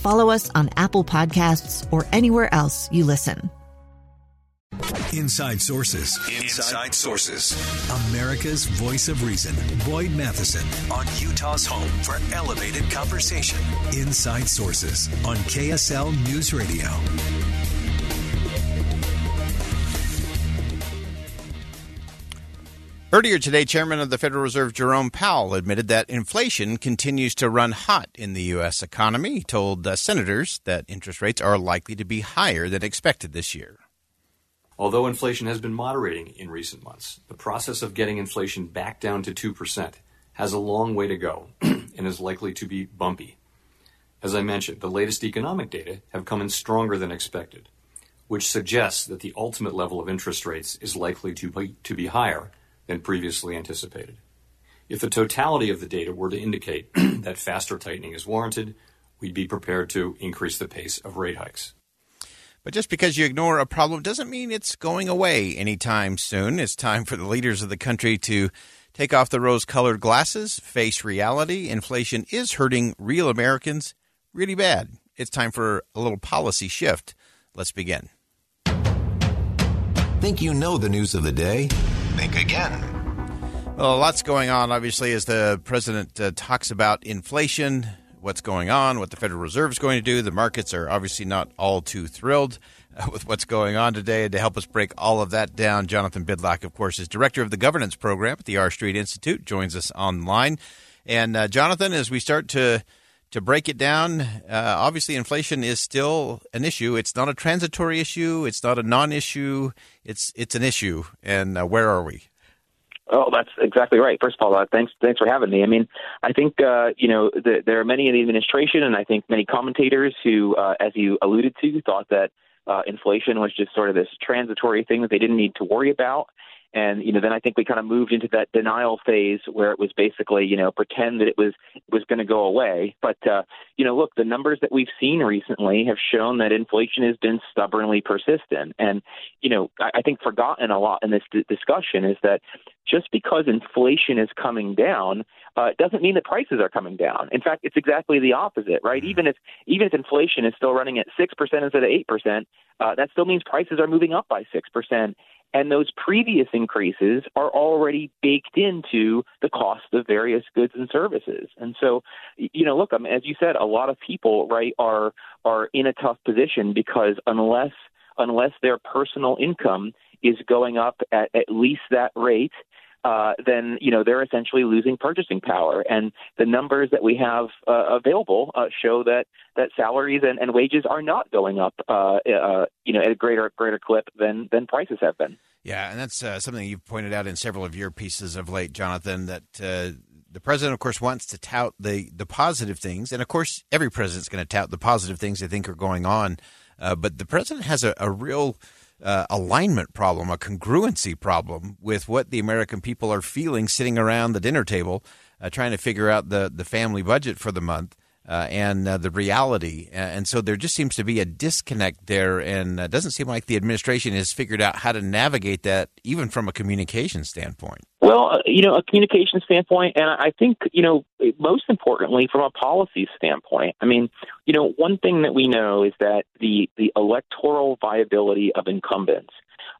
follow us on Apple Podcasts, or anywhere else you listen. Inside Sources. Inside Sources. America's voice of reason. Boyd Matheson on Utah's home for elevated conversation. Inside Sources on KSL News Radio. Earlier today, Chairman of the Federal Reserve Jerome Powell admitted that inflation continues to run hot in the U.S. economy. He told uh, senators that interest rates are likely to be higher than expected this year. Although inflation has been moderating in recent months, the process of getting inflation back down to 2% has a long way to go and is likely to be bumpy. As I mentioned, the latest economic data have come in stronger than expected, which suggests that the ultimate level of interest rates is likely to be, to be higher than previously anticipated. If the totality of the data were to indicate that faster tightening is warranted, we'd be prepared to increase the pace of rate hikes. But just because you ignore a problem doesn't mean it's going away anytime soon. It's time for the leaders of the country to take off the rose colored glasses, face reality. Inflation is hurting real Americans really bad. It's time for a little policy shift. Let's begin. Think you know the news of the day? Think again. Well, a lots going on, obviously, as the president uh, talks about inflation, what's going on, what the Federal Reserve is going to do. The markets are obviously not all too thrilled uh, with what's going on today. And to help us break all of that down, Jonathan Bydlak, of course, is director of the governance program at the R Street Institute, joins us online. And uh, Jonathan, as we start to to break it down, uh, obviously inflation is still an issue. It's not a transitory issue. It's not a non-issue. It's it's an issue. And uh, where are we? Oh, that's exactly right. First of all, uh, thanks thanks for having me. I mean, I think uh, you know the, there are many in the administration, and I think many commentators who, uh, as you alluded to, thought that uh, inflation was just sort of this transitory thing that they didn't need to worry about. And you know, then I think we kind of moved into that denial phase where it was basically, you know, pretend that it was was going to go away. But uh, you know, look, the numbers that we've seen recently have shown that inflation has been stubbornly persistent. And you know, I, I think forgotten a lot in this d- discussion is that just because inflation is coming down uh, doesn't mean that prices are coming down. In fact, it's exactly the opposite, right? Even if even if inflation is still running at six percent instead of eight percent, uh, that still means prices are moving up by six percent. And those previous increases are already baked into the cost of various goods and services. And so, you know, look, I mean, as you said, a lot of people, right, are are in a tough position because unless unless their personal income is going up at at least that rate, uh, then you know they're essentially losing purchasing power. And the numbers that we have uh, available uh, show that that salaries and, and wages are not going up, uh, uh, you know, at a greater greater clip than than prices have been. Yeah, and that's uh, something you've pointed out in several of your pieces of late, Jonathan. That the president, of course, wants to tout the the positive things, and of course, every president's going to tout the positive things they think are going on. but the president has a, a real uh, alignment problem, a congruency problem with what the American people are feeling sitting around the dinner table, uh, trying to figure out the, the family budget for the month. Uh, and uh, the reality. and so there just seems to be a disconnect there, and it doesn't seem like the administration has figured out how to navigate that, even from a communication standpoint. Well, uh, you know, a communication standpoint, and I think, you know, most importantly, from a policy standpoint. I mean, you know, one thing that we know is that the the electoral viability of incumbents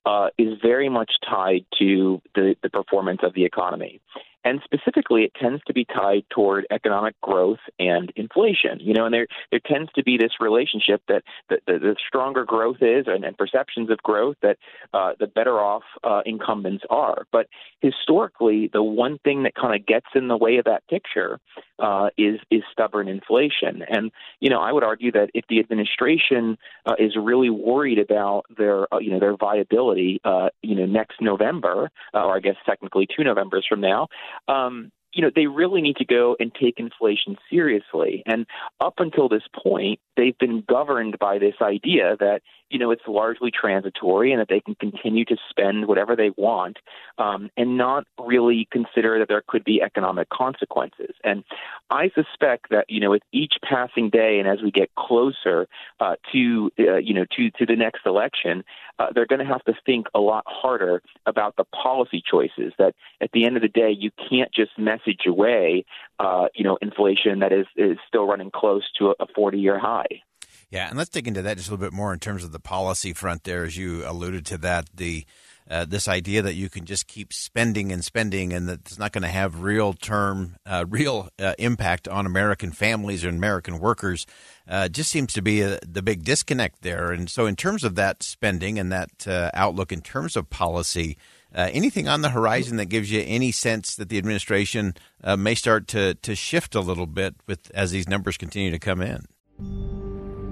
uh, is very much tied to the, the performance of the economy. And specifically, it tends to be tied toward economic growth and inflation. You know, and there there tends to be this relationship that the, the, the stronger growth is, and, and, perceptions of growth, that uh, the better off uh, incumbents are. But historically, the one thing that kind of gets in the way of that picture uh, is is stubborn inflation. And you know, I would argue that if the administration uh, is really worried about their uh, you know their viability, uh, you know, next November, or I guess technically two Novembers from now. Um, you know, they really need to go and take inflation seriously. And up until this point, they've been governed by this idea that you know it's largely transitory and that they can continue to spend whatever they want um, and not really consider that there could be economic consequences. And I suspect that you know with each passing day and as we get closer uh, to uh, you know to to the next election, uh, they're going to have to think a lot harder about the policy choices. That at the end of the day, you can't just message away uh, you know inflation that is is still running close to a 40 year high. Yeah, and let's dig into that just a little bit more in terms of the policy front there, as you alluded to that the uh, this idea that you can just keep spending and spending and that it's not going to have real term, uh, real uh, impact on American families or American workers uh, just seems to be a, the big disconnect there. And so, in terms of that spending and that uh, outlook, in terms of policy, uh, anything on the horizon that gives you any sense that the administration may start to, to shift a little bit with as these numbers continue to come in?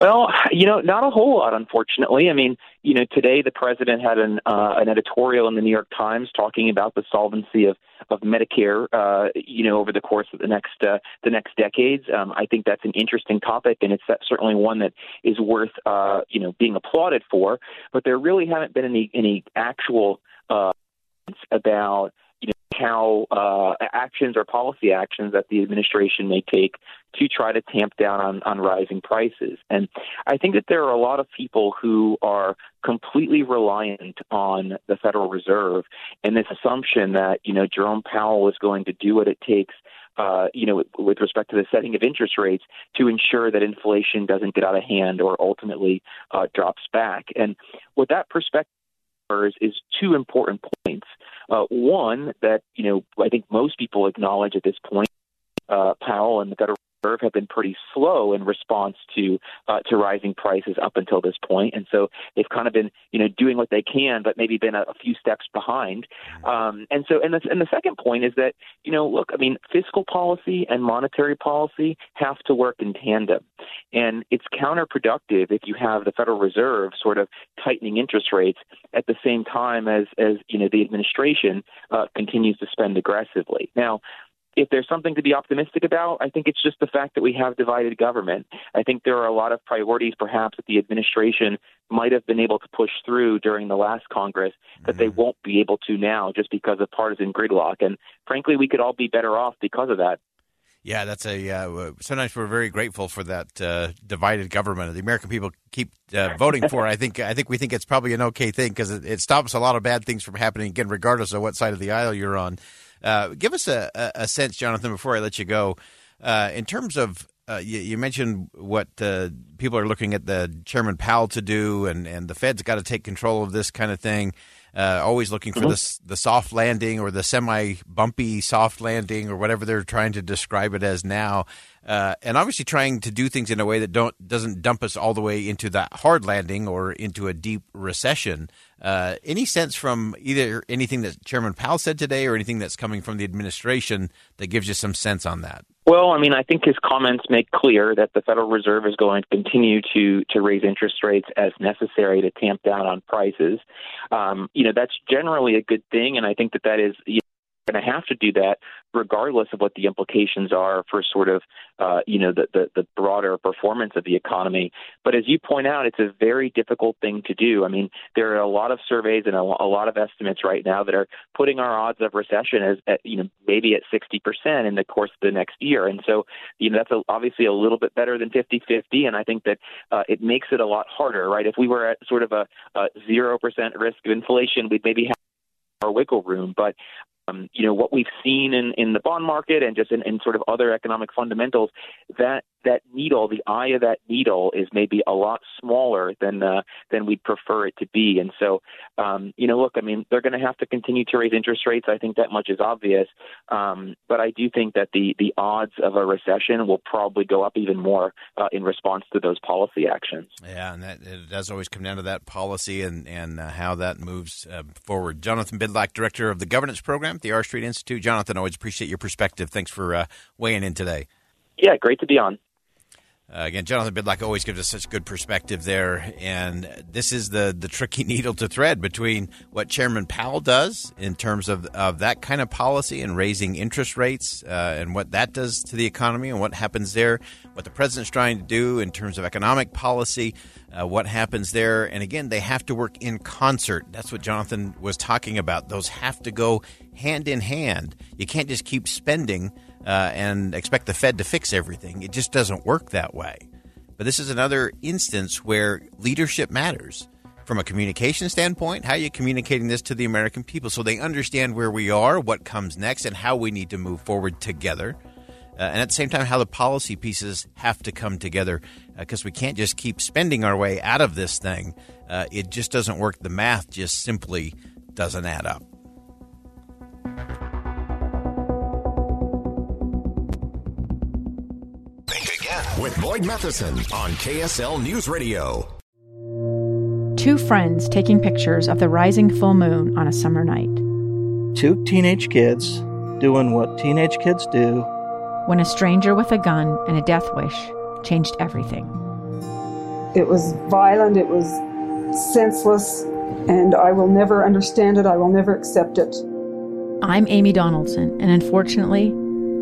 Well, you know, not a whole lot, unfortunately. I mean, you know, today the president had an uh, an editorial in the New York Times talking about the solvency of of Medicare, uh, you know, over the course of the next uh, the next decades. Um, I think that's an interesting topic, and it's certainly one that is worth uh, you know being applauded for. But there really haven't been any any actual uh, about how uh, actions or policy actions that the administration may take to try to tamp down on, on rising prices. And I think that there are a lot of people who are completely reliant on the Federal Reserve and this assumption that, you know, Jerome Powell is going to do what it takes uh, you know, with, with respect to the setting of interest rates to ensure that inflation doesn't get out of hand or ultimately uh, drops back. And what that perspective is two important points. Uh, one that you know I think most people acknowledge at this point, uh, Powell and the Federal Have been pretty slow in response to uh, to rising prices up until this point, and so they've kind of been you know doing what they can, but maybe been a, a few steps behind. Um, and so, and the and the second point is that you know, look, I mean, fiscal policy and monetary policy have to work in tandem, and it's counterproductive if you have the Federal Reserve sort of tightening interest rates at the same time as as you know the administration uh, continues to spend aggressively. Now, if there's something to be optimistic about, I think it's just the fact that we have divided government. I think there are a lot of priorities, perhaps, that the administration might have been able to push through during the last Congress that mm-hmm. they won't be able to now just because of partisan gridlock. And frankly, we could all be better off because of that. Yeah, that's a. Uh, sometimes we're very grateful for that uh, divided government. The American people keep uh, voting for. I think. I think we think it's probably an okay thing because it, it, stops a lot of bad things from happening again, regardless of what side of the aisle you're on. Uh, give us a, a, sense, Jonathan, before I let you go, uh, in terms of uh, you, you, mentioned what uh, people are looking at the Chairman Powell to do, and, and the Fed's got to take control of this kind of thing. Uh, always looking for mm-hmm. the the soft landing or the semi bumpy soft landing or whatever they're trying to describe it as now, uh, and obviously trying to do things in a way that don't doesn't dump us all the way into that hard landing or into a deep recession. Uh, any sense from either anything that Chairman Powell said today or anything that's coming from the administration that gives you some sense on that? Well, I mean, I think his comments make clear that the Federal Reserve is going to continue to to raise interest rates as necessary to tamp down on prices. Um, you know, that's generally a good thing, and I think that that is. You going to have to do that regardless of what the implications are for sort of uh, you know the, the, the broader performance of the economy. But as you point out, it's a very difficult thing to do. I mean, there are a lot of surveys and a, a lot of estimates right now that are putting our odds of recession as at, you know maybe at 60% in the course of the next year, and so you know that's a, obviously a little bit better than 50-50, and I think that uh, it makes it a lot harder, right? If we were at sort of a zero percent risk of inflation, we'd maybe have our wiggle room. But um, you know what we've seen in, in the bond market and just in, in sort of other economic fundamentals that that needle, the eye of that needle, is maybe a lot smaller than uh, than we'd prefer it to be. And so, um, you know, look, I mean, they're going to have to continue to raise interest rates. I think that much is obvious. Um, but I do think that the the odds of a recession will probably go up even more uh, in response to those policy actions. Yeah, and that it does always come down to that policy and and uh, how that moves uh, forward. Jonathan Bydlak, director of the governance program at the R Street Institute. Jonathan, always appreciate your perspective. Thanks for uh, weighing in today. Yeah, great to be on. Uh, again, Jonathan Bydlak always gives us such good perspective there, and this is the the tricky needle to thread between what Chairman Powell does in terms of of that kind of policy and raising interest rates, uh, and what that does to the economy, and what happens there, what the president's trying to do in terms of economic policy, uh, what happens there, and again, they have to work in concert. That's what Jonathan was talking about. Those have to go hand in hand. You can't just keep spending uh, and expect the Fed to fix everything. It just doesn't work that way. But this is another instance where leadership matters. From a communication standpoint, how are you communicating this to the American people so they understand where we are, what comes next, and how we need to move forward together? Uh, and at the same time, how the policy pieces have to come together because uh, we can't just keep spending our way out of this thing. Uh, it just doesn't work. The math just simply doesn't add up. With Boyd Matheson on KSL News Radio. Two friends taking pictures of the rising full moon on a summer night. Two teenage kids doing what teenage kids do. When a stranger with a gun and a death wish changed everything. It was violent, it was senseless, and I will never understand it. I will never accept it. I'm Amy Donaldson, and unfortunately,